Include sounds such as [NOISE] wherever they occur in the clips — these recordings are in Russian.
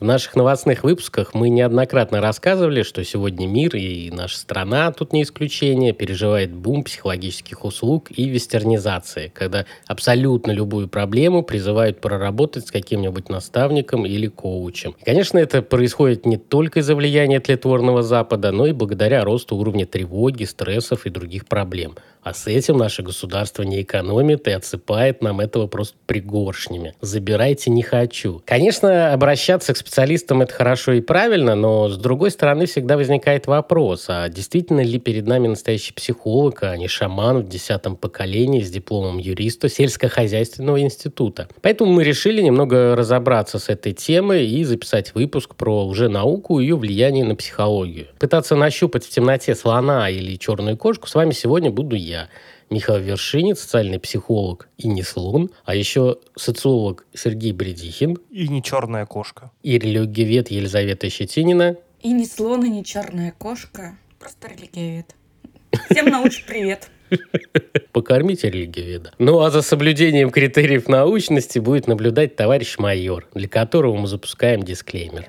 В наших новостных выпусках мы неоднократно рассказывали, что сегодня мир и наша страна, тут не исключение, переживает бум психологических услуг и вестернизации, когда абсолютно любую проблему призывают проработать с каким-нибудь наставником или коучем. И, конечно, это происходит не только из-за влияния тлетворного Запада, но и благодаря росту уровня тревоги, стрессов и других проблем. А с этим наше государство не экономит и отсыпает нам этого просто пригоршнями. Забирайте не хочу. Конечно, обращаться к специалистам это хорошо и правильно, но с другой стороны всегда возникает вопрос, а действительно ли перед нами настоящий психолог, а не шаман в десятом поколении с дипломом юриста сельскохозяйственного института. Поэтому мы решили немного разобраться с этой темой и записать выпуск про лженауку и ее влияние на психологию. Пытаться нащупать в темноте слона или черную кошку с вами сегодня буду я, Михаил Вершинин, социальный психолог и не слон, а еще социолог Сергей Бредихин. И не черная кошка. И религиовед Елизавета Щетинина. И не слон, и не черная кошка, просто религиовед. Всем научный привет. [LAUGHS] Покормите религиоведа. Ну а за соблюдением критериев научности будет наблюдать товарищ майор, для которого мы запускаем дисклеймер.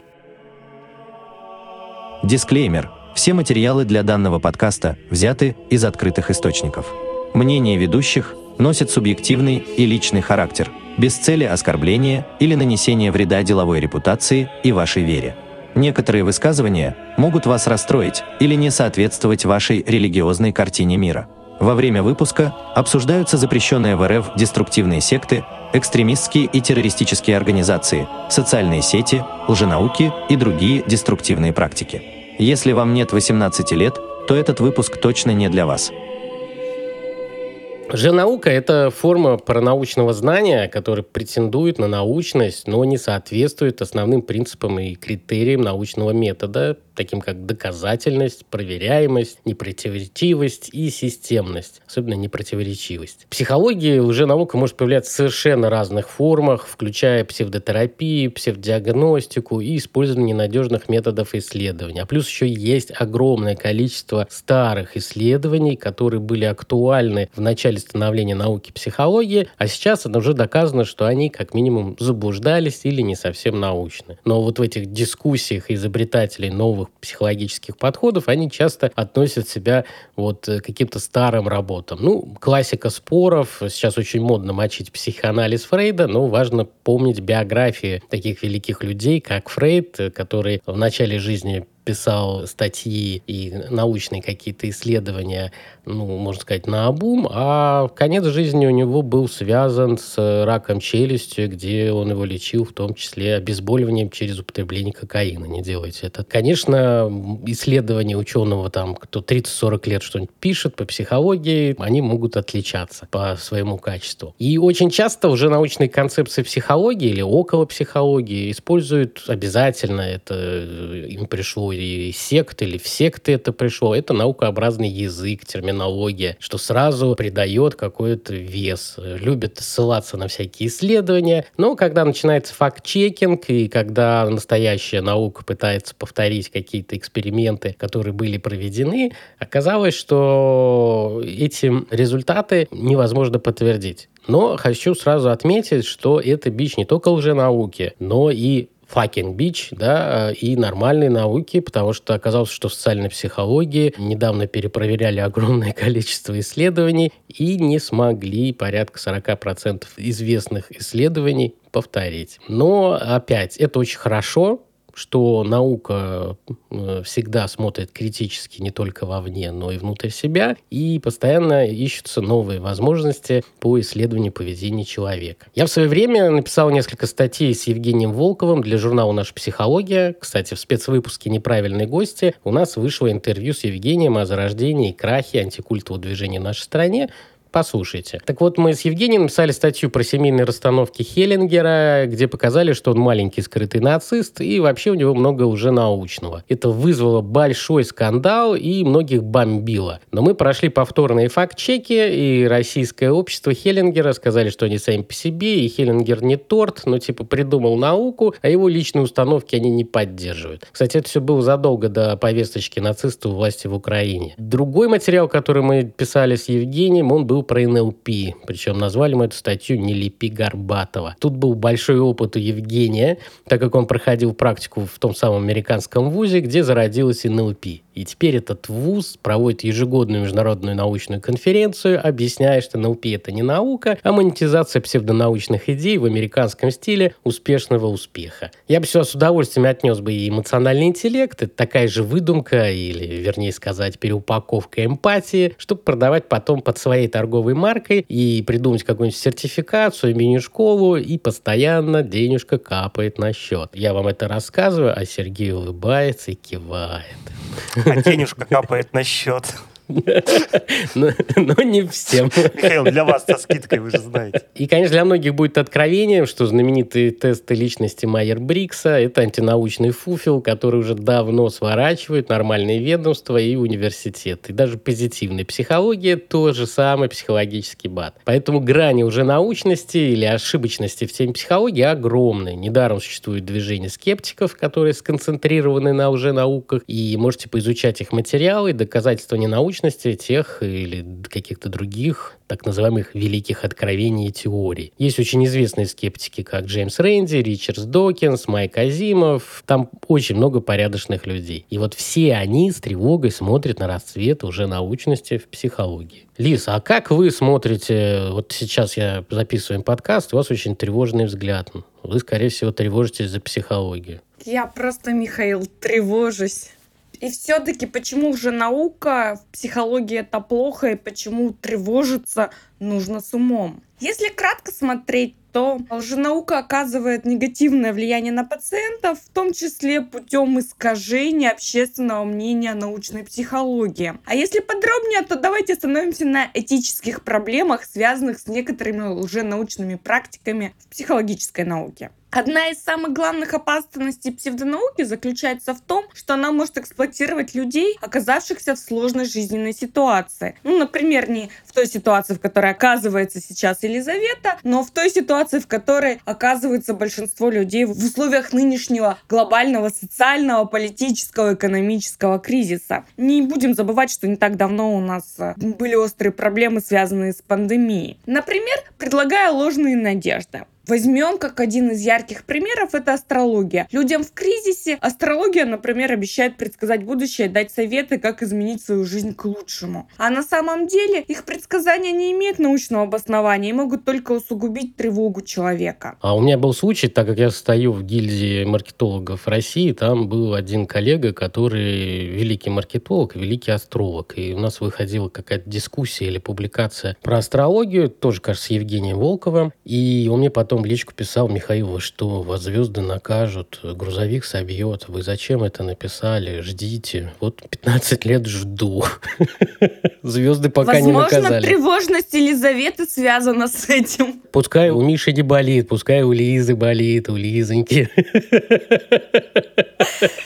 Дисклеймер. Все материалы для данного подкаста взяты из открытых источников. Мнение ведущих носит субъективный и личный характер, без цели оскорбления или нанесения вреда деловой репутации и вашей вере. Некоторые высказывания могут вас расстроить или не соответствовать вашей религиозной картине мира. Во время выпуска обсуждаются запрещенные в РФ деструктивные секты, экстремистские и террористические организации, социальные сети, лженауки и другие деструктивные практики. Если вам нет 18 лет, то этот выпуск точно не для вас. Лженаука – это форма паранаучного знания, которая претендует на научность, но не соответствует основным принципам и критериям научного метода, таким как доказательность, проверяемость, непротиворечивость и системность, особенно непротиворечивость. В психологии лженаука может появляться в совершенно разных формах, включая псевдотерапию, псевдодиагностику и использование ненадежных методов исследования. А плюс еще есть огромное количество старых исследований, которые были актуальны в начале становления науки психологии, а сейчас это уже доказано, что они как минимум заблуждались или не совсем научны. Но вот в этих дискуссиях изобретателей новых психологических подходов они часто относят себя вот к каким-то старым работам. Ну, классика споров, сейчас очень модно мочить психоанализ Фрейда, но важно помнить биографии таких великих людей, как Фрейд, который в начале жизни писал статьи и научные какие-то исследования, ну, можно сказать, на обум, а конец жизни у него был связан с раком челюсти, где он его лечил, в том числе обезболиванием через употребление кокаина. Не делайте это. Конечно, исследования ученого, там, кто 30-40 лет что-нибудь пишет по психологии, они могут отличаться по своему качеству. И очень часто уже научные концепции психологии или около психологии используют обязательно, это им пришло и сект, или в секты это пришло. Это наукообразный язык, терминология, что сразу придает какой-то вес. Любят ссылаться на всякие исследования, но когда начинается факт-чекинг, и когда настоящая наука пытается повторить какие-то эксперименты, которые были проведены, оказалось, что эти результаты невозможно подтвердить. Но хочу сразу отметить, что это бич не только лженауки, но и fucking bitch, да, и нормальной науки, потому что оказалось, что в социальной психологии недавно перепроверяли огромное [LAUGHS] количество исследований и не смогли порядка 40% известных исследований повторить. Но опять, это очень хорошо, что наука э, всегда смотрит критически не только вовне, но и внутрь себя, и постоянно ищутся новые возможности по исследованию поведения человека. Я в свое время написал несколько статей с Евгением Волковым для журнала «Наша психология». Кстати, в спецвыпуске «Неправильные гости» у нас вышло интервью с Евгением о зарождении и крахе антикультового движения в нашей стране, Послушайте. Так вот, мы с Евгением написали статью про семейные расстановки Хеллингера, где показали, что он маленький скрытый нацист, и вообще у него много уже научного. Это вызвало большой скандал и многих бомбило. Но мы прошли повторные факт-чеки, и российское общество Хеллингера сказали, что они сами по себе, и Хеллингер не торт, но типа придумал науку, а его личные установки они не поддерживают. Кстати, это все было задолго до повесточки нацистов власти в Украине. Другой материал, который мы писали с Евгением, он был был про НЛП. Причем назвали мы эту статью «Не лепи Горбатова». Тут был большой опыт у Евгения, так как он проходил практику в том самом американском вузе, где зародилась НЛП. И теперь этот вуз проводит ежегодную международную научную конференцию, объясняя, что НЛП — это не наука, а монетизация псевдонаучных идей в американском стиле успешного успеха. Я бы сюда с удовольствием отнес бы и эмоциональный интеллект, это такая же выдумка, или, вернее сказать, переупаковка эмпатии, чтобы продавать потом под своей торговой маркой и придумать какую-нибудь сертификацию, мини-школу, и постоянно денежка капает на счет. Я вам это рассказываю, а Сергей улыбается и кивает а денежка капает на счет. Но, не всем. Михаил, для вас со скидкой, вы же знаете. И, конечно, для многих будет откровением, что знаменитые тесты личности Майер-Брикса – это антинаучный фуфел, который уже давно сворачивают нормальные ведомства и университеты. И даже позитивная психология – тот же самый психологический бат. Поэтому грани уже научности или ошибочности в теме психологии огромные. Недаром существует движение скептиков, которые сконцентрированы на уже науках, и можете поизучать их материалы, доказательства ненаучности сущности тех или каких-то других так называемых великих откровений и теорий. Есть очень известные скептики, как Джеймс Рэнди, Ричард Докинс, Майк Азимов. Там очень много порядочных людей. И вот все они с тревогой смотрят на расцвет уже научности в психологии. Лиса, а как вы смотрите, вот сейчас я записываю подкаст, у вас очень тревожный взгляд. Вы, скорее всего, тревожитесь за психологию. Я просто, Михаил, тревожусь. И все-таки почему же наука в психологии это плохо и почему тревожиться нужно с умом? Если кратко смотреть, то лженаука оказывает негативное влияние на пациентов, в том числе путем искажения общественного мнения научной психологии. А если подробнее, то давайте остановимся на этических проблемах, связанных с некоторыми лженаучными практиками в психологической науке. Одна из самых главных опасностей псевдонауки заключается в том, что она может эксплуатировать людей, оказавшихся в сложной жизненной ситуации. Ну, например, не в той ситуации, в которой оказывается сейчас Елизавета, но в той ситуации, в которой оказывается большинство людей в условиях нынешнего глобального социального, политического, экономического кризиса. Не будем забывать, что не так давно у нас э, были острые проблемы, связанные с пандемией. Например, предлагая ложные надежды. Возьмем как один из ярких примеров это астрология. Людям в кризисе астрология, например, обещает предсказать будущее, дать советы, как изменить свою жизнь к лучшему. А на самом деле их предсказания не имеют научного обоснования и могут только усугубить тревогу человека. А у меня был случай, так как я стою в гильдии маркетологов России, там был один коллега, который великий маркетолог, великий астролог. И у нас выходила какая-то дискуссия или публикация про астрологию, тоже, кажется, с Евгением Волковым. И он мне потом потом в личку писал, Михаил, вы что, вас звезды накажут, грузовик собьет, вы зачем это написали, ждите. Вот 15 лет жду. [LAUGHS] Звезды пока Возможно, не наказали. Возможно, тревожность Елизаветы связана с этим. Пускай у Миши не болит, пускай у Лизы болит, у Лизоньки. [LAUGHS]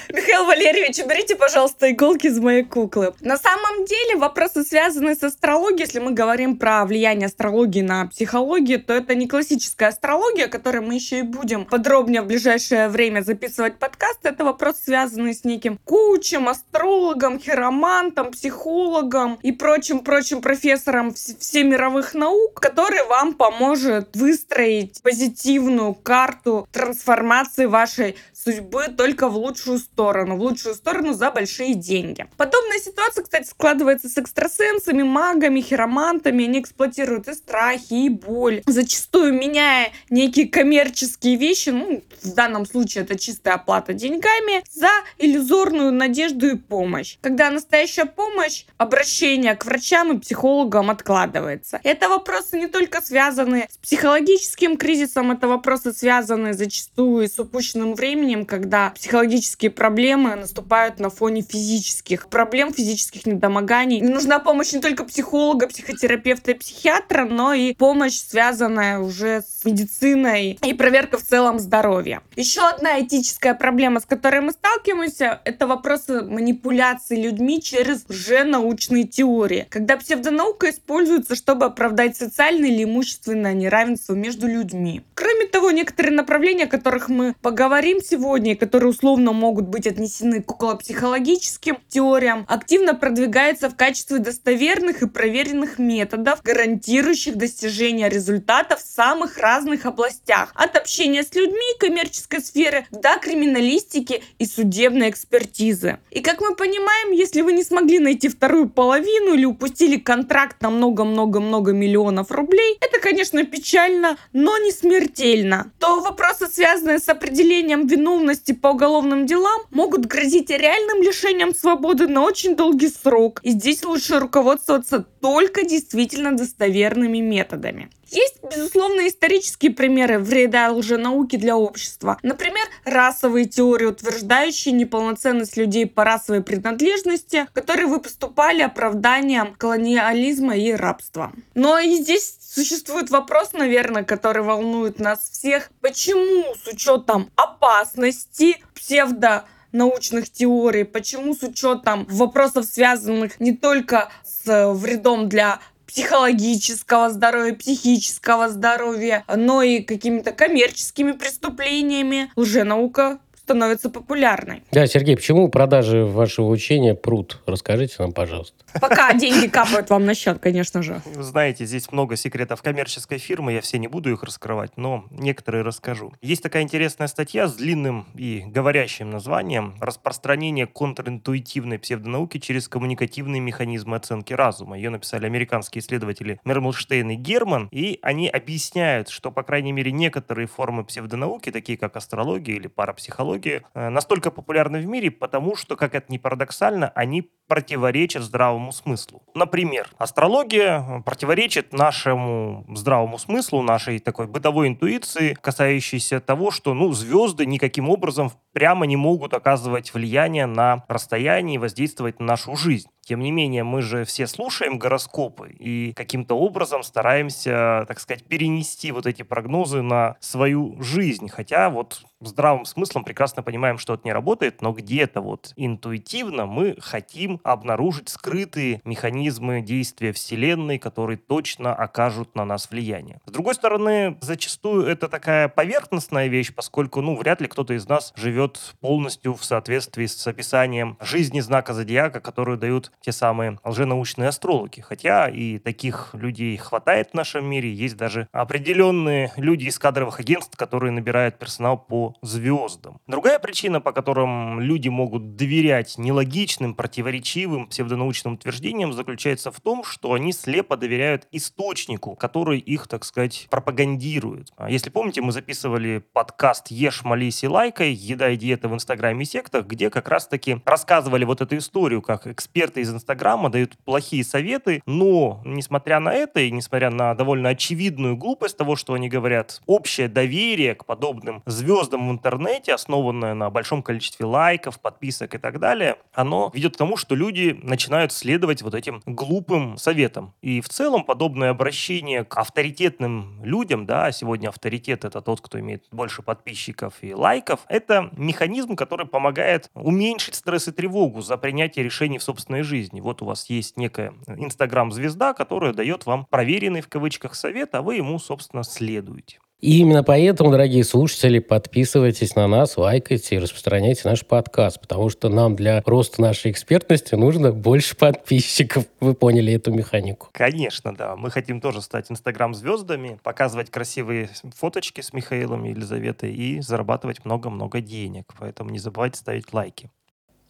Михаил Валерьевич, уберите, пожалуйста, иголки из моей куклы. На самом деле, вопросы, связанные с астрологией, если мы говорим про влияние астрологии на психологию, то это не классическая астрология, о которой мы еще и будем подробнее в ближайшее время записывать подкаст. Это вопрос, связанный с неким кучем, астрологом, хиромантом, психологом и прочим-прочим профессором всемировых наук, который вам поможет выстроить позитивную карту трансформации вашей судьбы только в лучшую сторону, в лучшую сторону за большие деньги. Подобная ситуация, кстати, складывается с экстрасенсами, магами, хиромантами. Они эксплуатируют и страхи, и боль, зачастую меняя некие коммерческие вещи, ну, в данном случае это чистая оплата деньгами, за иллюзорную надежду и помощь. Когда настоящая помощь, обращение к врачам и психологам откладывается. Это вопросы не только связаны с психологическим кризисом, это вопросы связаны зачастую с упущенным временем, когда психологические проблемы наступают на фоне физических проблем, физических недомоганий. И нужна помощь не только психолога, психотерапевта и психиатра, но и помощь, связанная уже с медициной и проверка в целом здоровья. Еще одна этическая проблема, с которой мы сталкиваемся, это вопросы манипуляции людьми через уже научные теории. Когда псевдонаука используется, чтобы оправдать социальное или имущественное неравенство между людьми. Кроме того, некоторые направления, о которых мы поговорим сегодня, которые условно могут быть отнесены к околопсихологическим теориям, активно продвигаются в качестве достоверных и проверенных методов, гарантирующих достижение результатов в самых разных областях. От общения с людьми, коммерческой сферы до криминалистики и судебной экспертизы. И как мы понимаем, если вы не смогли найти вторую половину или упустили контракт на много-много-много миллионов рублей, это, конечно, печально, но не смертельно. То вопросы, связанные с определением виновности по уголовным делам, могут грозить реальным лишением свободы на очень долгий срок. И здесь лучше руководствоваться только действительно достоверными методами. Есть, безусловно, исторические примеры вреда лженауки для общества. Например, расовые теории, утверждающие неполноценность людей по расовой принадлежности, которые выступали оправданием колониализма и рабства. Но и здесь существует вопрос, наверное, который волнует нас всех. Почему с учетом опасности псевдо научных теорий, почему с учетом вопросов, связанных не только с вредом для психологического здоровья, психического здоровья, но и какими-то коммерческими преступлениями. Лженаука становится популярной. Да, Сергей, почему продажи вашего учения прут? Расскажите нам, пожалуйста. Пока деньги капают вам на счет, конечно же. Знаете, здесь много секретов коммерческой фирмы, я все не буду их раскрывать, но некоторые расскажу. Есть такая интересная статья с длинным и говорящим названием «Распространение контринтуитивной псевдонауки через коммуникативные механизмы оценки разума». Ее написали американские исследователи Мермелштейн и Герман, и они объясняют, что, по крайней мере, некоторые формы псевдонауки, такие как астрология или парапсихология, технологии э, настолько популярны в мире, потому что, как это ни парадоксально, они противоречат здравому смыслу. Например, астрология э, противоречит нашему здравому смыслу, нашей такой бытовой интуиции, касающейся того, что ну, звезды никаким образом прямо не могут оказывать влияние на расстояние и воздействовать на нашу жизнь. Тем не менее, мы же все слушаем гороскопы и каким-то образом стараемся, так сказать, перенести вот эти прогнозы на свою жизнь. Хотя вот здравым смыслом прекрасно понимаем, что это не работает, но где-то вот интуитивно мы хотим обнаружить скрытые механизмы действия Вселенной, которые точно окажут на нас влияние. С другой стороны, зачастую это такая поверхностная вещь, поскольку, ну, вряд ли кто-то из нас живет полностью в соответствии с описанием жизни знака зодиака, которую дают те самые лженаучные астрологи. Хотя и таких людей хватает в нашем мире. Есть даже определенные люди из кадровых агентств, которые набирают персонал по звездам. Другая причина, по которым люди могут доверять нелогичным, противоречивым псевдонаучным утверждениям, заключается в том, что они слепо доверяют источнику, который их, так сказать, пропагандирует. А если помните, мы записывали подкаст «Ешь, молись и лайкай. Еда и диета в Инстаграме и сектах», где как раз-таки рассказывали вот эту историю, как эксперты из Инстаграма дают плохие советы, но, несмотря на это и несмотря на довольно очевидную глупость того, что они говорят, общее доверие к подобным звездам в интернете, основанное на большом количестве лайков, подписок и так далее, оно ведет к тому, что люди начинают следовать вот этим глупым советам. И в целом подобное обращение к авторитетным людям, да, сегодня авторитет это тот, кто имеет больше подписчиков и лайков, это механизм, который помогает уменьшить стресс и тревогу за принятие решений в собственной жизни жизни. Вот у вас есть некая инстаграм-звезда, которая дает вам проверенный в кавычках совет, а вы ему, собственно, следуете. И именно поэтому, дорогие слушатели, подписывайтесь на нас, лайкайте и распространяйте наш подкаст, потому что нам для роста нашей экспертности нужно больше подписчиков. Вы поняли эту механику? Конечно, да. Мы хотим тоже стать инстаграм-звездами, показывать красивые фоточки с Михаилом и Елизаветой и зарабатывать много-много денег. Поэтому не забывайте ставить лайки.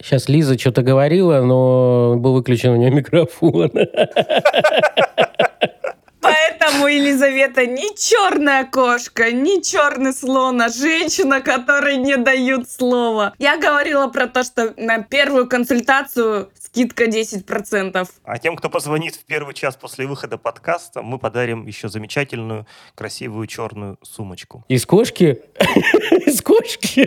Сейчас Лиза что-то говорила, но был выключен у нее микрофон. Поэтому Елизавета не черная кошка, не черный слон, а женщина, которой не дают слова. Я говорила про то, что на первую консультацию скидка 10%. А тем, кто позвонит в первый час после выхода подкаста, мы подарим еще замечательную, красивую черную сумочку. Из кошки? Из кошки?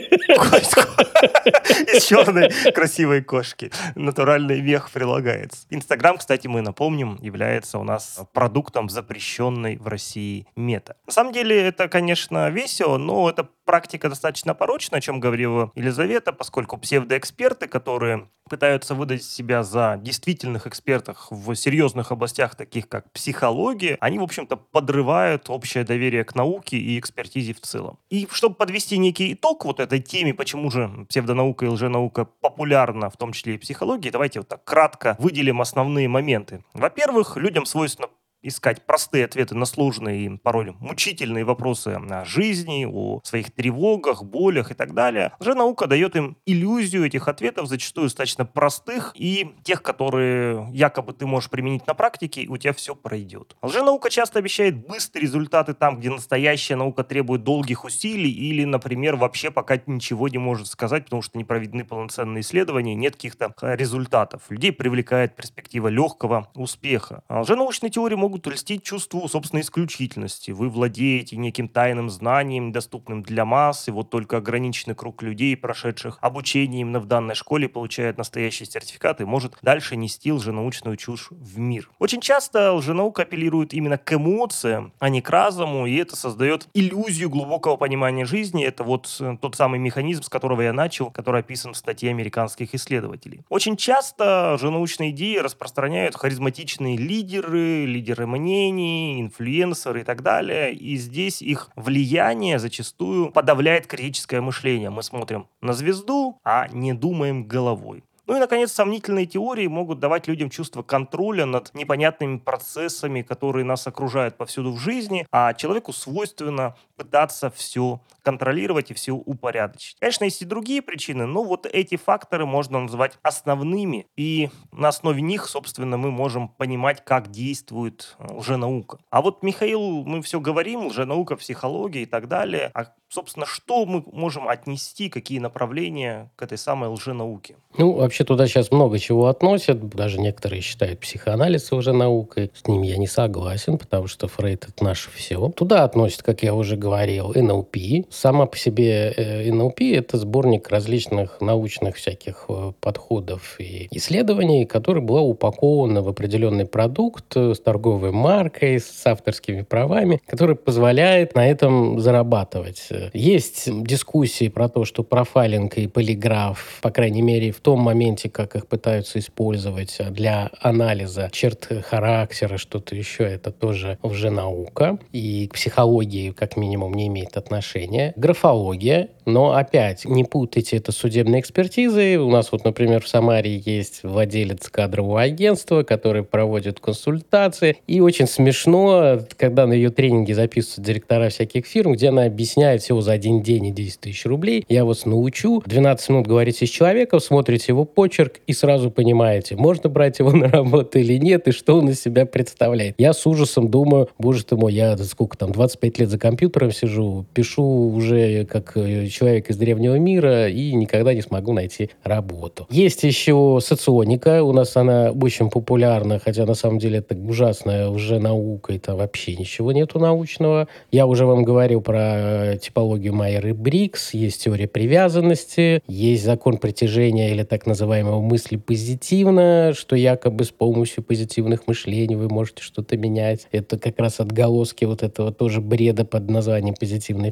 Из черной красивой кошки. Натуральный мех прилагается. Инстаграм, кстати, мы напомним, является у нас продуктом запрещенной в России мета. На самом деле это, конечно, весело, но это практика достаточно порочная, о чем говорила Елизавета, поскольку псевдоэксперты, которые пытаются выдать себя за действительных экспертов в серьезных областях, таких как психология, они, в общем-то, подрывают общее доверие к науке и экспертизе в целом. И чтобы подвести некий итог вот этой теме, почему же псевдонаука и лженаука популярна, в том числе и психологии, давайте вот так кратко выделим основные моменты. Во-первых, людям свойственно искать простые ответы на сложные и порой мучительные вопросы о жизни, о своих тревогах, болях и так далее. Лженаука дает им иллюзию этих ответов, зачастую достаточно простых и тех, которые якобы ты можешь применить на практике, и у тебя все пройдет. Лженаука часто обещает быстрые результаты там, где настоящая наука требует долгих усилий или, например, вообще пока ничего не может сказать, потому что не проведены полноценные исследования, нет каких-то результатов. Людей привлекает перспектива легкого успеха. А лженаучные теории могут могут льстить чувству собственной исключительности. Вы владеете неким тайным знанием, доступным для масс, и вот только ограниченный круг людей, прошедших обучение именно в данной школе, получает настоящий сертификат и может дальше нести лженаучную чушь в мир. Очень часто лженаука апеллирует именно к эмоциям, а не к разуму, и это создает иллюзию глубокого понимания жизни. Это вот э, тот самый механизм, с которого я начал, который описан в статье американских исследователей. Очень часто лженаучные идеи распространяют харизматичные лидеры, лидеры мнений, инфлюенсеры и так далее. И здесь их влияние зачастую подавляет критическое мышление. Мы смотрим на звезду, а не думаем головой. Ну и, наконец, сомнительные теории могут давать людям чувство контроля над непонятными процессами, которые нас окружают повсюду в жизни, а человеку свойственно пытаться все контролировать и все упорядочить. Конечно, есть и другие причины, но вот эти факторы можно назвать основными, и на основе них, собственно, мы можем понимать, как действует э, лженаука. А вот, Михаил, мы все говорим, лженаука, психология и так далее, а собственно, что мы можем отнести, какие направления к этой самой лженауке? Ну, вообще туда сейчас много чего относят, даже некоторые считают психоанализ уже наукой. С ним я не согласен, потому что Фрейд — это наше все. Туда относят, как я уже говорил, НЛП. Сама по себе э, НЛП — это сборник различных научных всяких э, подходов и исследований, который была упакована в определенный продукт с торговой маркой, с авторскими правами, который позволяет на этом зарабатывать есть дискуссии про то, что профайлинг и полиграф, по крайней мере, в том моменте, как их пытаются использовать для анализа черт характера, что-то еще, это тоже уже наука. И к психологии, как минимум, не имеет отношения. Графология, но опять, не путайте это с судебной экспертизой. У нас вот, например, в Самаре есть владелец кадрового агентства, который проводит консультации. И очень смешно, когда на ее тренинге записываются директора всяких фирм, где она объясняет всего за один день и 10 тысяч рублей. Я вас научу. 12 минут говорите с человеком, смотрите его почерк и сразу понимаете, можно брать его [LAUGHS] на работу или нет, и что он из себя представляет. Я с ужасом думаю, боже ты мой, я сколько там, 25 лет за компьютером сижу, пишу уже как э, человек из древнего мира и никогда не смогу найти работу. Есть еще соционика, у нас она очень популярна, хотя на самом деле это ужасная уже наука, и там вообще ничего нету научного. Я уже вам говорил про э, типологию Майер и Брикс, есть теория привязанности, есть закон притяжения или так называемого мысли позитивно, что якобы с помощью позитивных мышлений вы можете что-то менять. Это как раз отголоски вот этого тоже бреда под названием позитивная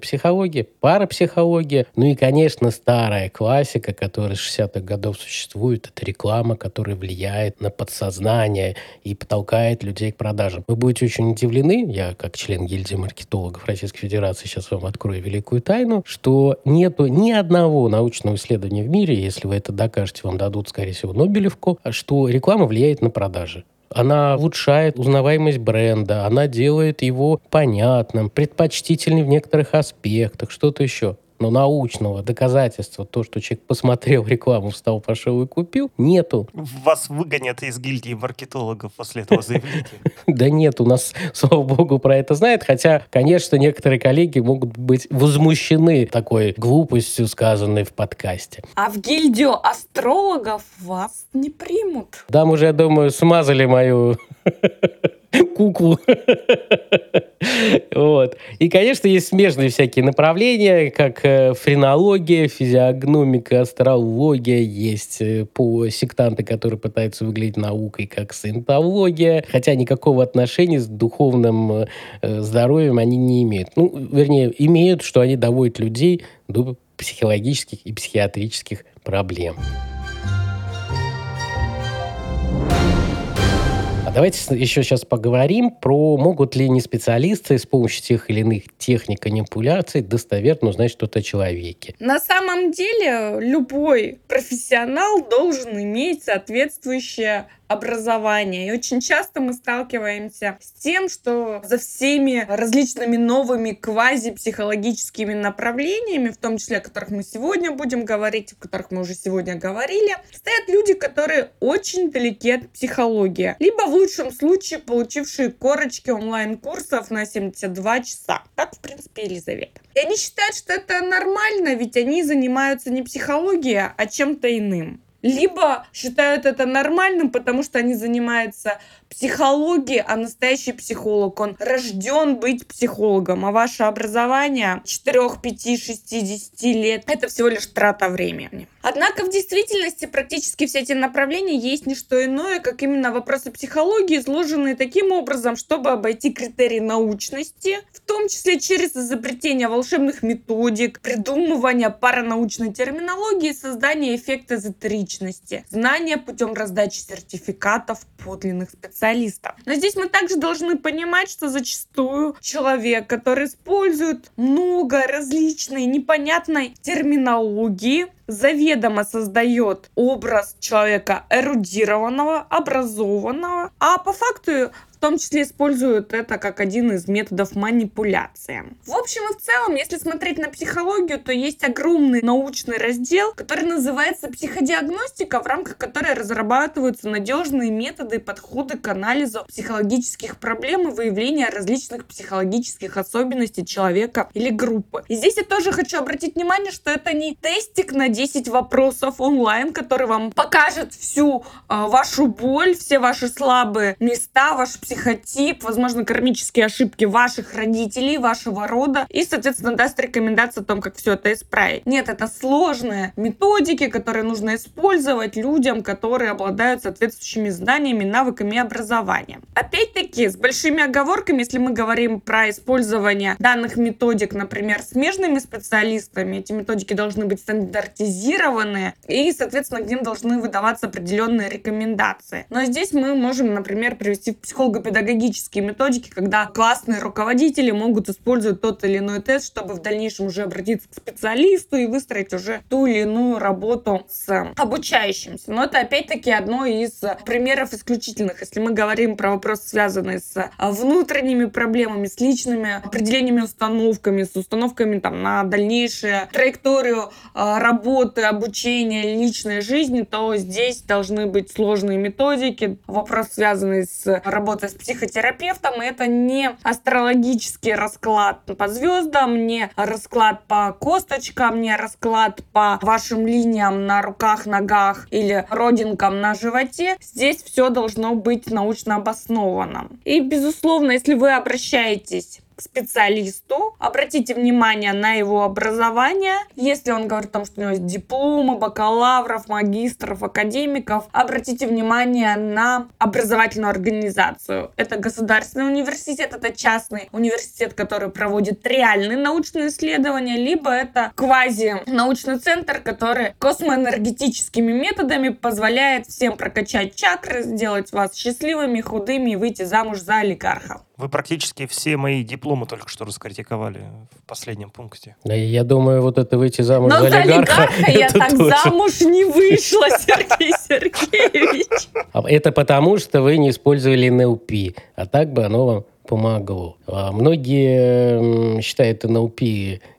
психология, парапсихология. Ну и, конечно, старая классика, которая с 60-х годов существует, это реклама, которая влияет на подсознание и подтолкает людей к продажам. Вы будете очень удивлены, я как член гильдии маркетологов Российской Федерации сейчас вам открою великую тайну, что нету ни одного научного исследования в мире, если вы это докажете, вам дадут, скорее всего, Нобелевку, что реклама влияет на продажи. Она улучшает узнаваемость бренда, она делает его понятным, предпочтительным в некоторых аспектах, что-то еще. Но научного доказательства, то, что человек посмотрел [LAUGHS] рекламу, встал, пошел и купил, нету. Вас выгонят из гильдии маркетологов после этого заявления. [LAUGHS] Да нет, у нас, [LAUGHS] слава богу, про это знает, хотя, конечно, некоторые коллеги могут быть возмущены такой глупостью, сказанной в подкасте. А в гильдию астрологов вас не примут. Там уже, я думаю, смазали мою куклу. Вот. И, конечно, есть смежные всякие направления, как э, френология, физиогномика, астрология. Есть э, по сектанты, которые пытаются выглядеть наукой, как саентология. Хотя никакого отношения с духовным э, здоровьем они не имеют. Ну, вернее, имеют, что они доводят людей до психологических и психиатрических проблем. Давайте еще сейчас поговорим про могут ли не специалисты с помощью тех или иных техник манипуляций достоверно узнать что-то о человеке. На самом деле любой профессионал должен иметь соответствующее образования. И очень часто мы сталкиваемся с тем, что за всеми различными новыми квази-психологическими направлениями, в том числе о которых мы сегодня будем говорить, о которых мы уже сегодня говорили, стоят люди, которые очень далеки от психологии. Либо в лучшем случае получившие корочки онлайн-курсов на 72 часа, как, в принципе, Елизавета. И они считают, что это нормально, ведь они занимаются не психологией, а чем-то иным либо считают это нормальным, потому что они занимаются психологией, а настоящий психолог, он рожден быть психологом, а ваше образование 4, 5, 6, 10 лет – это всего лишь трата времени. Однако в действительности практически все эти направления есть не что иное, как именно вопросы психологии, изложенные таким образом, чтобы обойти критерии научности, в том числе через изобретение волшебных методик, придумывание паранаучной терминологии и создание эффекта эзотеричности, знания путем раздачи сертификатов подлинных специалистов. Но здесь мы также должны понимать, что зачастую человек, который использует много различной непонятной терминологии, заведомо создает образ человека эрудированного, образованного, а по факту том числе используют это как один из методов манипуляции. В общем и в целом, если смотреть на психологию, то есть огромный научный раздел, который называется психодиагностика, в рамках которой разрабатываются надежные методы и подходы к анализу психологических проблем и выявления различных психологических особенностей человека или группы. И здесь я тоже хочу обратить внимание, что это не тестик на 10 вопросов онлайн, который вам покажет всю э, вашу боль, все ваши слабые места, ваш психологический психотип, возможно, кармические ошибки ваших родителей, вашего рода, и, соответственно, даст рекомендации о том, как все это исправить. Нет, это сложные методики, которые нужно использовать людям, которые обладают соответствующими знаниями, навыками и образованием. Опять-таки, с большими оговорками, если мы говорим про использование данных методик, например, смежными специалистами, эти методики должны быть стандартизированы, и, соответственно, к ним должны выдаваться определенные рекомендации. Но здесь мы можем, например, привести психолога педагогические методики, когда классные руководители могут использовать тот или иной тест, чтобы в дальнейшем уже обратиться к специалисту и выстроить уже ту или иную работу с обучающимся. Но это опять-таки одно из примеров исключительных. Если мы говорим про вопросы, связанные с внутренними проблемами, с личными определениями, установками, с установками там, на дальнейшую траекторию а, работы, обучения, личной жизни, то здесь должны быть сложные методики. Вопрос, связанный с работой с психотерапевтом. Это не астрологический расклад по звездам, не расклад по косточкам, не расклад по вашим линиям на руках, ногах или родинкам на животе. Здесь все должно быть научно обосновано. И, безусловно, если вы обращаетесь к специалисту, обратите внимание на его образование. Если он говорит о том, что у него есть дипломы, бакалавров, магистров, академиков, обратите внимание на образовательную организацию. Это государственный университет, это частный университет, который проводит реальные научные исследования, либо это квази-научный центр, который космоэнергетическими методами позволяет всем прокачать чакры, сделать вас счастливыми, худыми и выйти замуж за олигархов. Вы практически все мои дипломы только что раскритиковали в последнем пункте. Да, я думаю, вот это выйти замуж Но за олигарха... олигарха я так тоже. замуж не вышла, Сергей Сергеевич. А это потому, что вы не использовали НЛП. А так бы оно вам помогло. А многие считают НЛП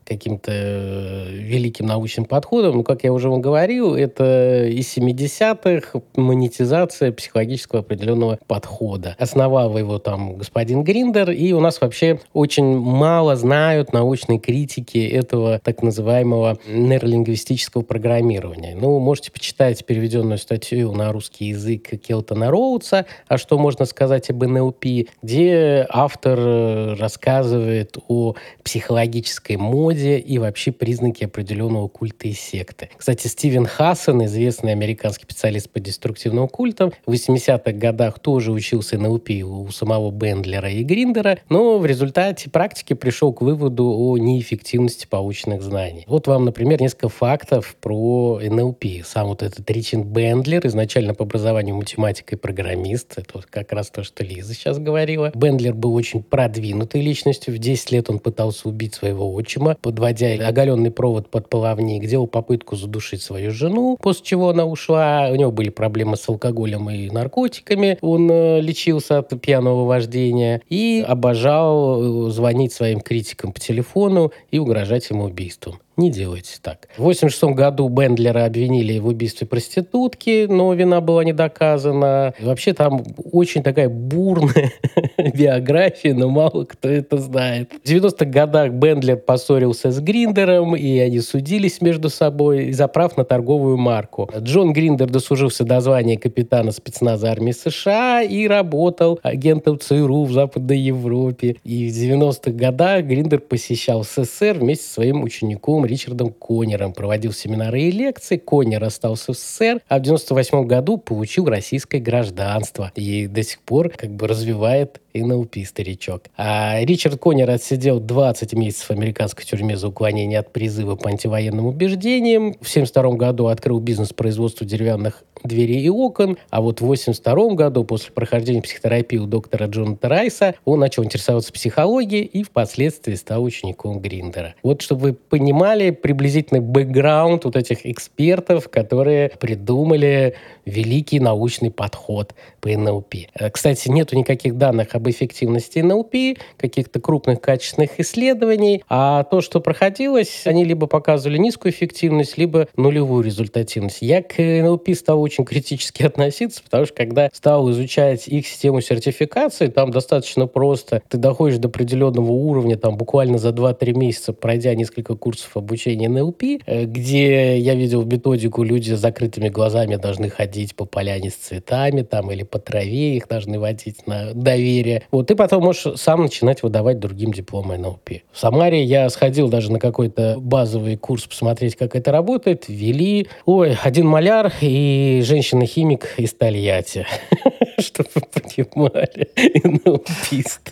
каким-то э, великим научным подходом. Ну, как я уже вам говорил, это из 70-х монетизация психологического определенного подхода. Основал его там господин Гриндер, и у нас вообще очень мало знают научные критики этого так называемого нейролингвистического программирования. Ну, можете почитать переведенную статью на русский язык Келтона Роудса «А что можно сказать об НЛП», где автор э, рассказывает о психологической моде и вообще признаки определенного культа и секты. Кстати, Стивен Хассон, известный американский специалист по деструктивным культам, в 80-х годах тоже учился НЛП у самого Бендлера и Гриндера, но в результате практики пришел к выводу о неэффективности полученных знаний. Вот вам, например, несколько фактов про НЛП. Сам вот этот Ричард Бендлер, изначально по образованию математик и программист, это вот как раз то, что Лиза сейчас говорила. Бендлер был очень продвинутой личностью. В 10 лет он пытался убить своего отчима, подводя оголенный провод под половник, делал попытку задушить свою жену, после чего она ушла. У него были проблемы с алкоголем и наркотиками. Он э, лечился от пьяного вождения и обожал э, звонить своим критикам по телефону и угрожать им убийством. Не делайте так. В 1986 году Бендлера обвинили в убийстве проститутки, но вина была не доказана. Вообще там очень такая бурная [LAUGHS] биография, но мало кто это знает. В 90-х годах Бендлер поссорился с Гриндером, и они судились между собой за прав на торговую марку. Джон Гриндер дослужился до звания капитана спецназа армии США и работал агентом ЦРУ в Западной Европе. И в 90-х годах Гриндер посещал СССР вместе со своим учеником Ричардом Коннером, проводил семинары и лекции. Коннер остался в СССР, а в 98 году получил российское гражданство. И до сих пор как бы развивает НЛП, старичок. А Ричард Коннер отсидел 20 месяцев в американской тюрьме за уклонение от призыва по антивоенным убеждениям. В 1972 году открыл бизнес производства деревянных дверей и окон, а вот в 1982 году, после прохождения психотерапии у доктора Джона Райса, он начал интересоваться психологией и впоследствии стал учеником Гриндера. Вот чтобы вы понимали приблизительный бэкграунд вот этих экспертов, которые придумали великий научный подход по НЛП. Э, кстати, нету никаких данных об эффективности НЛП, каких-то крупных качественных исследований, а то, что проходилось, они либо показывали низкую эффективность, либо нулевую результативность. Я к НЛП стал очень критически [LAUGHS] относиться, потому что когда стал изучать их систему сертификации, там достаточно просто. Ты доходишь до определенного уровня, там буквально за 2-3 месяца, пройдя несколько курсов обучения НЛП, э, где я видел методику, люди с закрытыми глазами должны ходить по поляне с цветами там или по траве, их должны водить на доверие. Вот, и потом можешь сам начинать выдавать другим дипломы НЛП. В Самаре я сходил даже на какой-то базовый курс посмотреть, как это работает. Ввели, ой, один маляр и женщина-химик из Тольятти. [LAUGHS] Чтобы вы понимали, НЛПисты.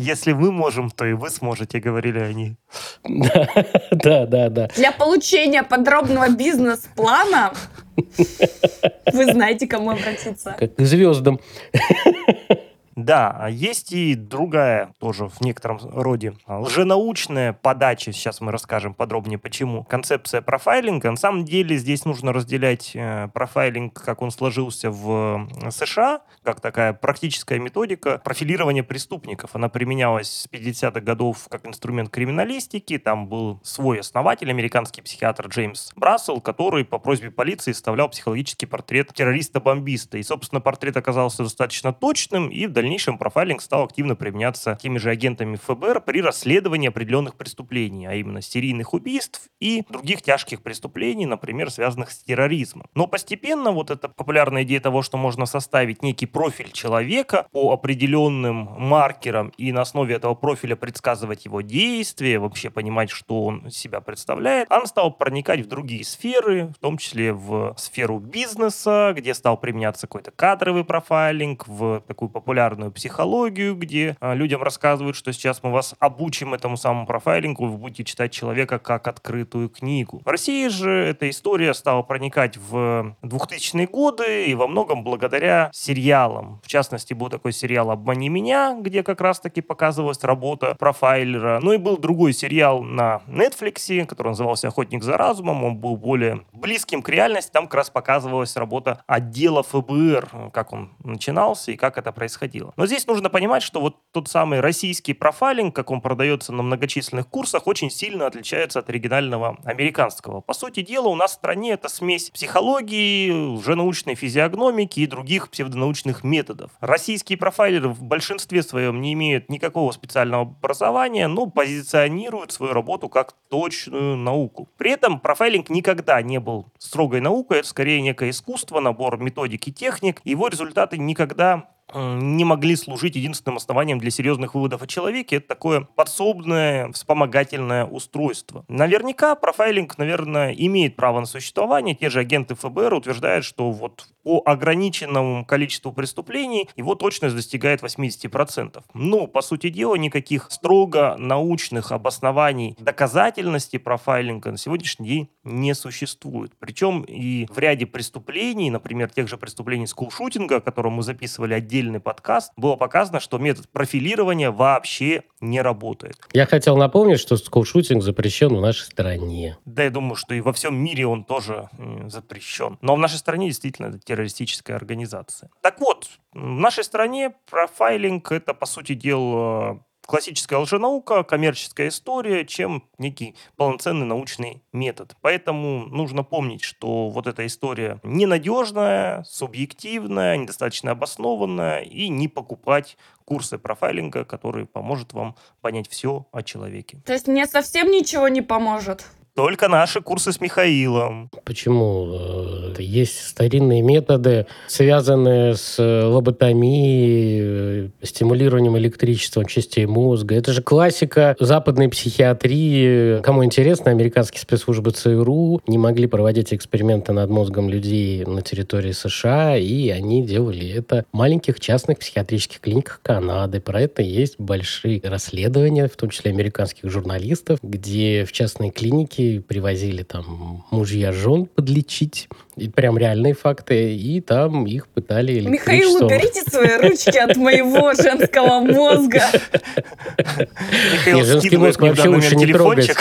Если мы можем, то и вы сможете, говорили они. Да, [LAUGHS] да, да, да. Для получения подробного бизнес-плана вы знаете, к кому обратиться. Как к звездам. [LAUGHS] Да, а есть и другая, тоже в некотором роде лженаучная подача. Сейчас мы расскажем подробнее, почему. Концепция профайлинга. На самом деле здесь нужно разделять э, профайлинг, как он сложился в США, как такая практическая методика профилирования преступников. Она применялась с 50-х годов как инструмент криминалистики. Там был свой основатель, американский психиатр Джеймс Брассел, который по просьбе полиции составлял психологический портрет террориста-бомбиста. И, собственно, портрет оказался достаточно точным, и в дальнейшем профайлинг стал активно применяться теми же агентами ФБР при расследовании определенных преступлений, а именно серийных убийств и других тяжких преступлений, например, связанных с терроризмом. Но постепенно вот эта популярная идея того, что можно составить некий профиль человека по определенным маркерам и на основе этого профиля предсказывать его действия, вообще понимать, что он себя представляет, она стала проникать в другие сферы, в том числе в сферу бизнеса, где стал применяться какой-то кадровый профайлинг, в такую популярную популярную психологию, где а, людям рассказывают, что сейчас мы вас обучим этому самому профайлингу, вы будете читать человека как открытую книгу. В России же эта история стала проникать в 2000-е годы и во многом благодаря сериалам. В частности, был такой сериал «Обмани меня», где как раз-таки показывалась работа профайлера. Ну и был другой сериал на Netflix, который назывался «Охотник за разумом». Он был более близким к реальности. Там как раз показывалась работа отдела ФБР, как он начинался и как это происходило. Хватило. Но здесь нужно понимать, что вот тот самый российский профайлинг, как он продается на многочисленных курсах, очень сильно отличается от оригинального американского. По сути дела, у нас в стране это смесь психологии, лженаучной физиогномики и других псевдонаучных методов. Российские профайлеры в большинстве своем не имеют никакого специального образования, но позиционируют свою работу как точную науку. При этом профайлинг никогда не был строгой наукой, это скорее некое искусство, набор методик и техник. Его результаты никогда не могли служить единственным основанием для серьезных выводов о человеке. Это такое подсобное, вспомогательное устройство. Наверняка профайлинг, наверное, имеет право на существование. Те же агенты ФБР утверждают, что вот по ограниченному количеству преступлений его точность достигает 80%. Но, по сути дела, никаких строго научных обоснований доказательности профайлинга на сегодняшний день не существует. Причем и в ряде преступлений, например, тех же преступлений скулшутинга, о котором мы записывали отдельно отдельный подкаст, было показано, что метод профилирования вообще не работает. Я хотел напомнить, что скулшутинг запрещен в нашей стране. Да, я думаю, что и во всем мире он тоже запрещен. Но в нашей стране действительно это террористическая организация. Так вот, в нашей стране профайлинг это, по сути дела, классическая лженаука, коммерческая история, чем некий полноценный научный метод. Поэтому нужно помнить, что вот эта история ненадежная, субъективная, недостаточно обоснованная, и не покупать курсы профайлинга, которые поможет вам понять все о человеке. То есть мне совсем ничего не поможет? Только наши курсы с Михаилом. Почему? Э, есть старинные методы, связанные с э, лоботомией, э, стимулированием электричеством частей мозга. Это же классика западной психиатрии. Кому интересно, американские спецслужбы ЦРУ не могли проводить эксперименты над мозгом людей на территории США, и они делали это в маленьких частных психиатрических клиниках Канады. Про это есть большие расследования, в том числе американских журналистов, где в частной клинике Привозили там мужья жен подлечить. И прям реальные факты. И там их пытали Михаил, уберите свои [LAUGHS] ручки от моего женского мозга. Михаил, женский мозг вообще лучше не трогать. [LAUGHS]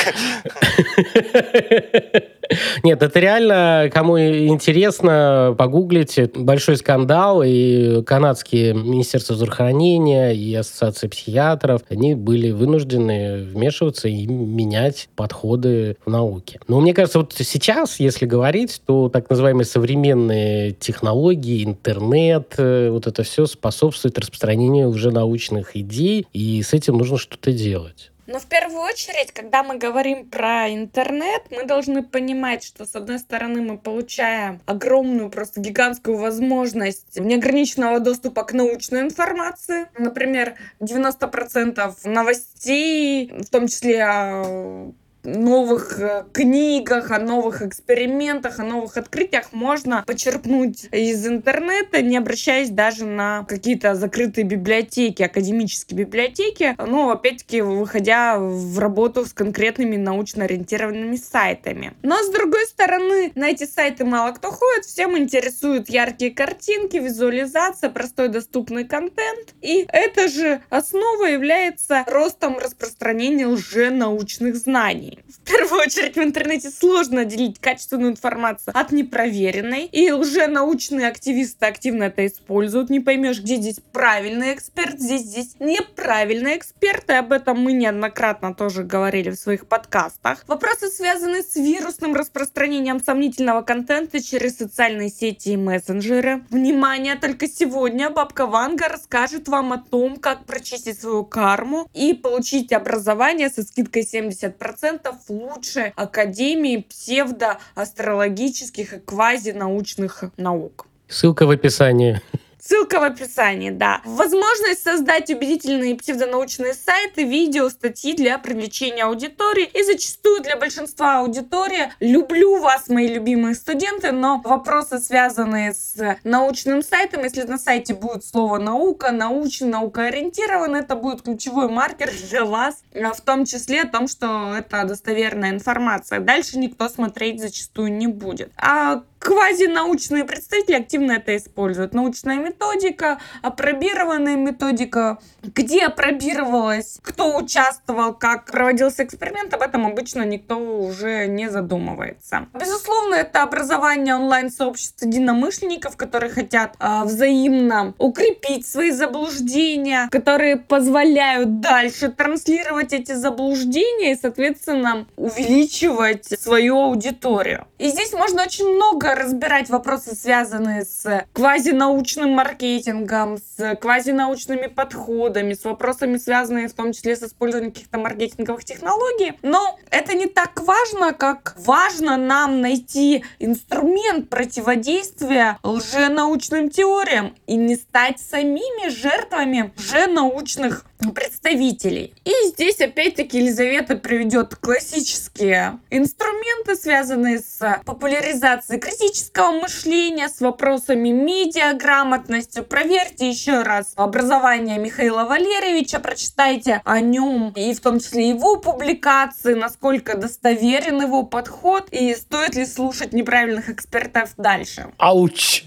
Нет, это реально, кому интересно, погуглите. Большой скандал, и канадские Министерства здравоохранения и Ассоциация психиатров, они были вынуждены вмешиваться и менять подходы в науке. Но мне кажется, вот сейчас, если говорить, то так называемые современные технологии, интернет, э, вот это все способствует рапространению уже научных идей, и с этим нужно что-то делать. Но в первую очередь, когда мы говорим про интернет, мы должны понимать, что с одной стороны мы получаем огромную, просто гигантскую возможность неограниченного доступа к научной информации. Например, 90% новостей, в том числе новых э, книгах, о новых экспериментах, о новых открытиях можно почерпнуть из интернета, не обращаясь даже на какие-то закрытые библиотеки, академические библиотеки, но опять-таки выходя в работу с конкретными научно ориентированными сайтами. Но с другой стороны, на эти сайты мало кто ходит, всем интересуют яркие картинки, визуализация, простой доступный контент. И это же основа является ростом распространения лженаучных знаний. В первую очередь в интернете сложно отделить качественную информацию от непроверенной. И уже научные активисты активно это используют. Не поймешь, где здесь правильный эксперт, здесь здесь неправильный эксперт. И об этом мы неоднократно тоже говорили в своих подкастах. Вопросы, связанные с вирусным распространением сомнительного контента через социальные сети и мессенджеры. Внимание, только сегодня бабка Ванга расскажет вам о том, как прочистить свою карму и получить образование со скидкой 70% в лучшей академии псевдоастрологических и квазинаучных наук. Ссылка в описании. Ссылка в описании, да. Возможность создать убедительные псевдонаучные сайты, видео, статьи для привлечения аудитории. И зачастую для большинства аудитории люблю вас, мои любимые студенты, но вопросы, связанные с научным сайтом, если на сайте будет слово наука, научный, наукоориентирован, это будет ключевой маркер для вас, а в том числе о том, что это достоверная информация. Дальше никто смотреть зачастую не будет. А квазинаучные представители активно это используют. Научная методика, апробированная методика, где апробировалась, кто участвовал, как проводился эксперимент, об этом обычно никто уже не задумывается. Безусловно, это образование онлайн-сообществ единомышленников, которые хотят э, взаимно укрепить свои заблуждения, которые позволяют дальше транслировать эти заблуждения и, соответственно, увеличивать свою аудиторию. И здесь можно очень много разбирать вопросы, связанные с квазинаучным маркетингом, с квазинаучными подходами, с вопросами, связанными в том числе с использованием каких-то маркетинговых технологий. Но это не так важно, как важно нам найти инструмент противодействия лженаучным теориям и не стать самими жертвами лженаучных представителей. И здесь опять-таки Елизавета приведет классические инструменты, связанные с популяризацией критического мышления, с вопросами медиаграмотности. Проверьте еще раз образование Михаила Валерьевича, прочитайте о нем и в том числе его публикации, насколько достоверен его подход и стоит ли слушать неправильных экспертов дальше. Ауч!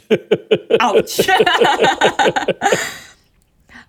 Ауч! [LAUGHS]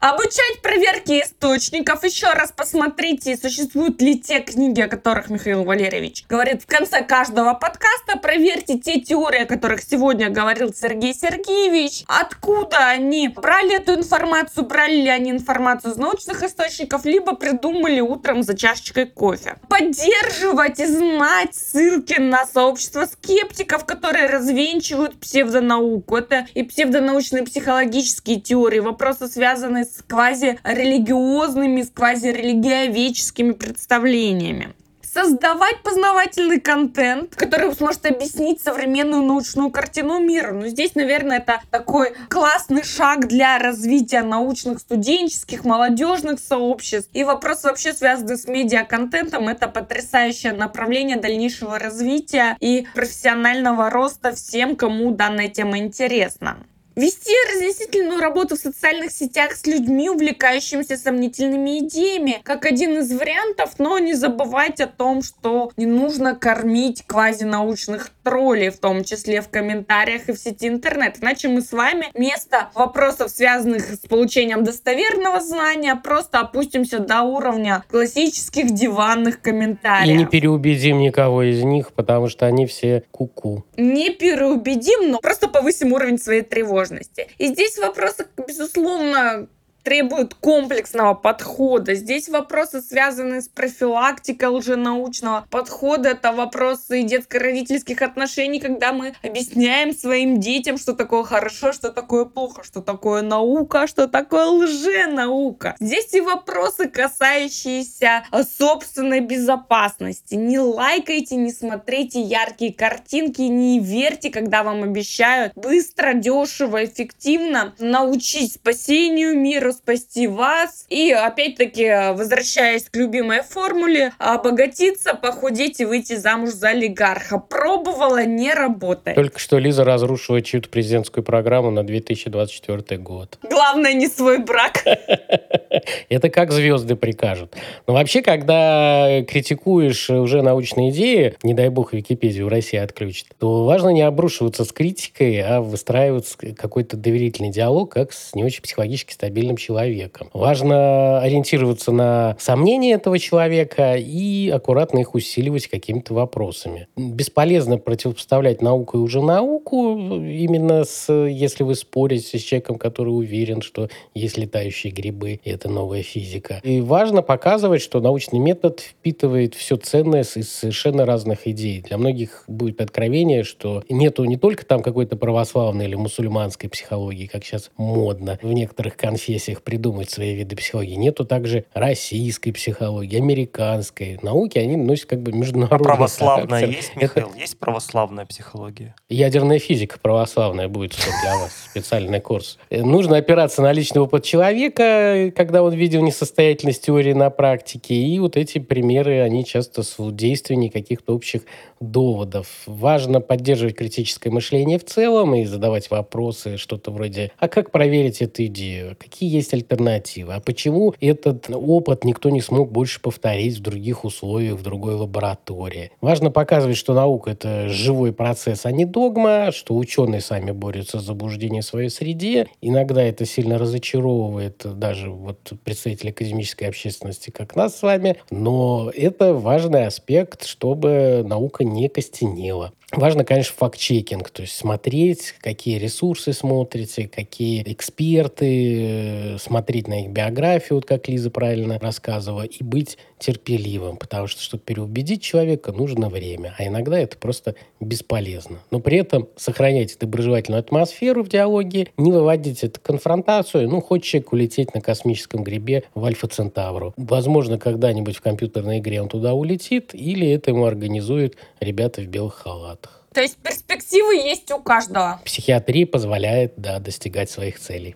Обучать проверке источников. Еще раз посмотрите, существуют ли те книги, о которых Михаил Валерьевич говорит в конце каждого подкаста. Проверьте те теории, о которых сегодня говорил Сергей Сергеевич. Откуда они брали эту информацию, брали ли они информацию из научных источников, либо придумали утром за чашечкой кофе. Поддерживать и знать ссылки на сообщество скептиков, которые развенчивают псевдонауку. Это и псевдонаучные психологические теории, вопросы, связанные с с квазирелигиозными, с квазирелигиоведческими представлениями создавать познавательный контент, который сможет объяснить современную научную картину мира. Но здесь, наверное, это такой классный шаг для развития научных, студенческих, молодежных сообществ. И вопрос вообще связанный с медиаконтентом — это потрясающее направление дальнейшего развития и профессионального роста всем, кому данная тема интересна. Вести разъяснительную работу в социальных сетях с людьми, увлекающимися сомнительными идеями, как один из вариантов, но не забывать о том, что не нужно кормить квазинаучных троллей, в том числе в комментариях и в сети интернет. Иначе мы с вами вместо вопросов, связанных с получением достоверного знания, просто опустимся до уровня классических диванных комментариев. И не переубедим никого из них, потому что они все куку. -ку. Не переубедим, но просто повысим уровень своей тревожности. И здесь вопросы, безусловно, требуют комплексного подхода. Здесь вопросы, связанные с профилактикой лженаучного подхода. Это вопросы детско-родительских отношений, когда мы объясняем своим детям, что такое хорошо, что такое плохо, что такое наука, что такое лженаука. Здесь и вопросы, касающиеся собственной безопасности. Не лайкайте, не смотрите яркие картинки, не верьте, когда вам обещают быстро, дешево, эффективно научить спасению мира, спасти вас. И опять-таки, возвращаясь к любимой формуле, обогатиться, похудеть и выйти замуж за олигарха. Пробовала, не работает. Только что Лиза разрушила чью-то президентскую программу на 2024 год. Главное, не свой брак. [LAUGHS] Это как звезды прикажут. Но вообще, когда критикуешь уже научные идеи, не дай бог Википедию в России отключит, то важно не обрушиваться с критикой, а выстраивать какой-то доверительный диалог, как с не очень психологически стабильным человеком. Важно ориентироваться на сомнения этого человека и аккуратно их усиливать какими-то вопросами. Бесполезно противопоставлять науку и уже науку, именно с, если вы спорите с человеком, который уверен, что есть летающие грибы, и это новая физика. И важно показывать, что научный метод впитывает все ценное из совершенно разных идей. Для многих будет откровение, что нету не только там какой-то православной или мусульманской психологии, как сейчас модно в некоторых конфессиях, их придумать свои виды психологии. Нету также российской психологии, американской. Науки, они носят как бы международный а православная характер. есть, Михаил? Это... Есть православная психология? Ядерная физика православная будет для вас, специальный курс. Нужно опираться на личный опыт человека, когда он видел несостоятельность теории на практике. И вот эти примеры, они часто с действенней каких-то общих доводов. Важно поддерживать критическое мышление в целом и задавать вопросы, что-то вроде, а как проверить эту идею? Какие есть альтернативы? А почему этот опыт никто не смог больше повторить в других условиях, в другой лаборатории? Важно показывать, что наука — это живой процесс, а не догма, что ученые сами борются с заблуждением в своей среде. Иногда это сильно разочаровывает даже вот представителей академической общественности, как нас с вами, но это важный аспект, чтобы наука не костенела. Важно, конечно, факт-чекинг, то есть смотреть, какие ресурсы смотрите, какие эксперты, смотреть на их биографию, вот как Лиза правильно рассказывала, и быть терпеливым, потому что, чтобы переубедить человека, нужно время, а иногда это просто бесполезно. Но при этом сохраняйте доброжелательную атмосферу в диалоге, не выводите эту конфронтацию, ну, хочет человек улететь на космическом грибе в Альфа Центавру. Возможно, когда-нибудь в компьютерной игре он туда улетит, или это ему организуют ребята в белых халатах. То есть перспективы есть у каждого. Психиатрия позволяет, да, достигать своих целей.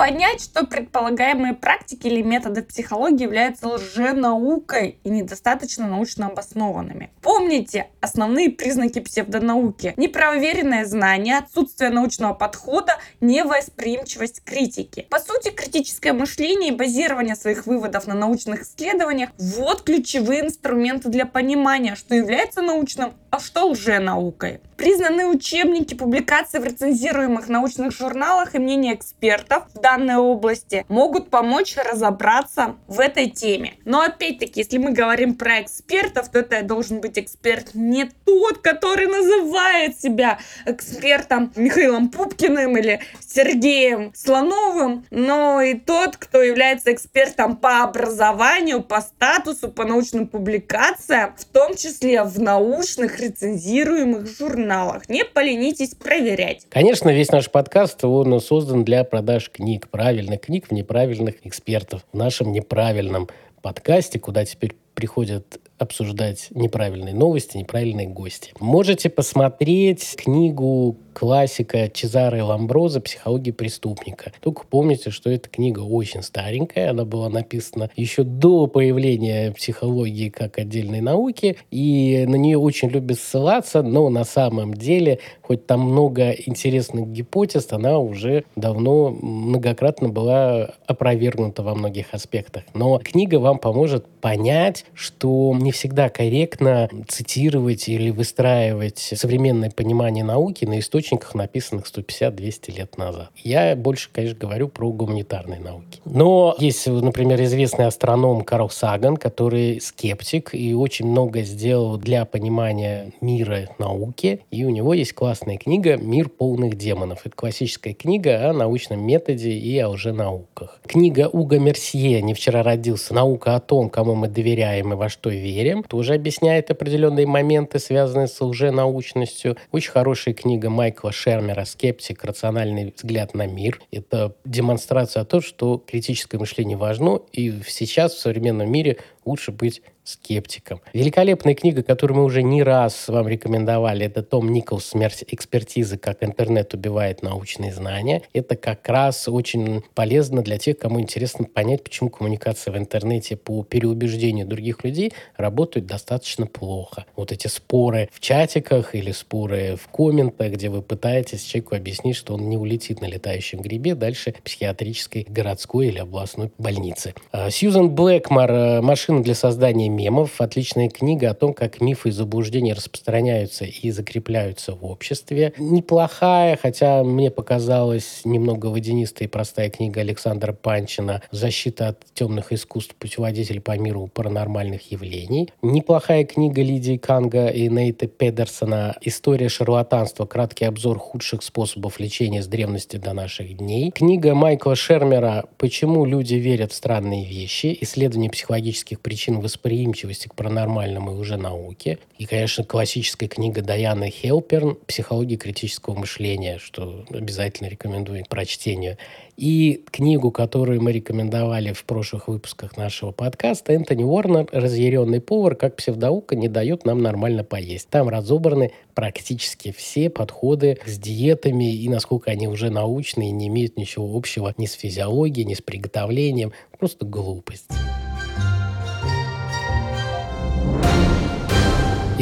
Понять, что предполагаемые практики или методы психологии являются лженаукой и недостаточно научно обоснованными? Помните основные признаки псевдонауки. Непроверенное знание, отсутствие научного подхода, невосприимчивость к критике. По сути, критическое мышление и базирование своих выводов на научных исследованиях – вот ключевые инструменты для понимания, что является научным, а что лженаукой. Признаны учебники, публикации в рецензируемых научных журналах и мнения экспертов в данной области могут помочь разобраться в этой теме. Но опять-таки, если мы говорим про экспертов, то это должен быть эксперт не тот, который называет себя экспертом Михаилом Пупкиным или Сергеем Слоновым, но и тот, кто является экспертом по образованию, по статусу, по научным публикациям, в том числе в научных рецензируемых журналах. Не поленитесь проверять. Конечно, весь наш подкаст, он создан для продаж книг, правильных книг в неправильных экспертов. В нашем неправильном подкасте, куда теперь приходят обсуждать неправильные новости, неправильные гости. Можете посмотреть книгу классика Чезаре Ламброза «Психология преступника». Только помните, что эта книга очень старенькая, она была написана еще до появления психологии как отдельной науки, и на нее очень любят ссылаться, но на самом деле, хоть там много интересных гипотез, она уже давно многократно была опровергнута во многих аспектах. Но книга вам поможет понять, что не всегда корректно цитировать или выстраивать современное понимание науки на источниках, написанных 150-200 лет назад. Я больше, конечно, говорю про гуманитарные науки. Но есть, например, известный астроном Карл Саган, который скептик и очень много сделал для понимания мира науки. И у него есть классная книга «Мир полных демонов». Это классическая книга о научном методе и о лженауках. Книга Уга Мерсье «Не вчера родился. Наука о том, кому мы доверяем и во что верим» тоже объясняет определенные моменты, связанные с лженаучностью. Очень хорошая книга Майкла Шермера «Скептик. Рациональный взгляд на мир». Это демонстрация того, что критическое мышление важно, и сейчас в современном мире лучше быть скептиком. Великолепная книга, которую мы уже не раз вам рекомендовали, это Том Николс «Смерть экспертизы. Как интернет убивает научные знания». Это как раз очень полезно для тех, кому интересно понять, почему коммуникация в интернете по переубеждению других людей работает достаточно плохо. Вот эти споры в чатиках или споры в комментах, где вы пытаетесь человеку объяснить, что он не улетит на летающем грибе дальше психиатрической городской или областной больницы. А, Сьюзан Блэкмор «Машина для создания мемов. Отличная книга о том, как мифы и заблуждения распространяются и закрепляются в обществе. Неплохая, хотя мне показалась немного водянистая и простая книга Александра Панчина «Защита от темных искусств. Путеводитель по миру паранормальных явлений». Неплохая книга Лидии Канга и Нейта Педерсона «История шарлатанства. Краткий обзор худших способов лечения с древности до наших дней». Книга Майкла Шермера «Почему люди верят в странные вещи. Исследование психологических этих причин восприимчивости к паранормальному и уже науке. И, конечно, классическая книга Даяны Хелперн «Психология критического мышления», что обязательно рекомендую к прочтению. И книгу, которую мы рекомендовали в прошлых выпусках нашего подкаста, Энтони Уорнер «Разъяренный повар. Как псевдоука не дает нам нормально поесть». Там разобраны практически все подходы с диетами и насколько они уже научные и не имеют ничего общего ни с физиологией, ни с приготовлением. Просто глупость.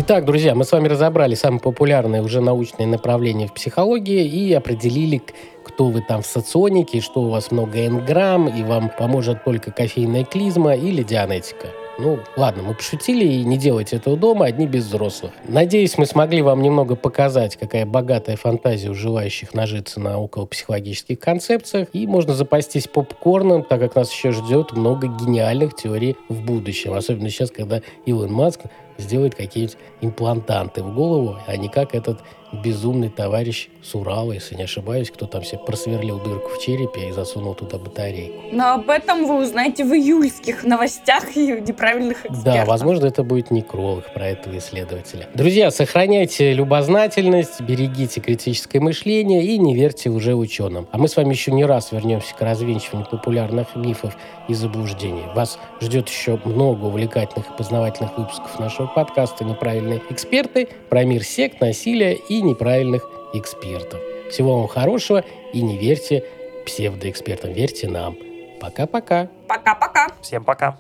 Итак, друзья, мы с вами разобрали самые популярные уже научные направления в психологии и определили, кто вы там в соционике, что у вас много энграмм, и вам поможет только кофейная клизма или дианетика. Ну, ладно, мы пошутили, и не делайте этого дома, одни без взрослых. Надеюсь, мы смогли вам немного показать, какая богатая фантазия у желающих нажиться на околопсихологических концепциях, и можно запастись попкорном, так как нас еще ждет много гениальных теорий в будущем, особенно сейчас, когда Илон Маск сделает какие-нибудь имплантанты в голову, а не как этот безумный товарищ с Урала, если не ошибаюсь, кто там себе просверлил дырку в черепе и засунул туда батарейку. Но об этом вы узнаете в июльских новостях и неправильных экспертов. Да, возможно, это будет некролог про этого исследователя. Друзья, сохраняйте любознательность, берегите критическое мышление и не верьте уже ученым. А мы с вами еще не раз вернемся к развенчиванию популярных мифов и заблуждений. Вас ждет еще много увлекательных и познавательных выпусков нашего подкаста «Неправильные эксперты» про мир сект, насилия и неправильных экспертов. Всего вам хорошего и не верьте псевдоэкспертам, верьте нам. Пока-пока. Пока-пока. Всем пока.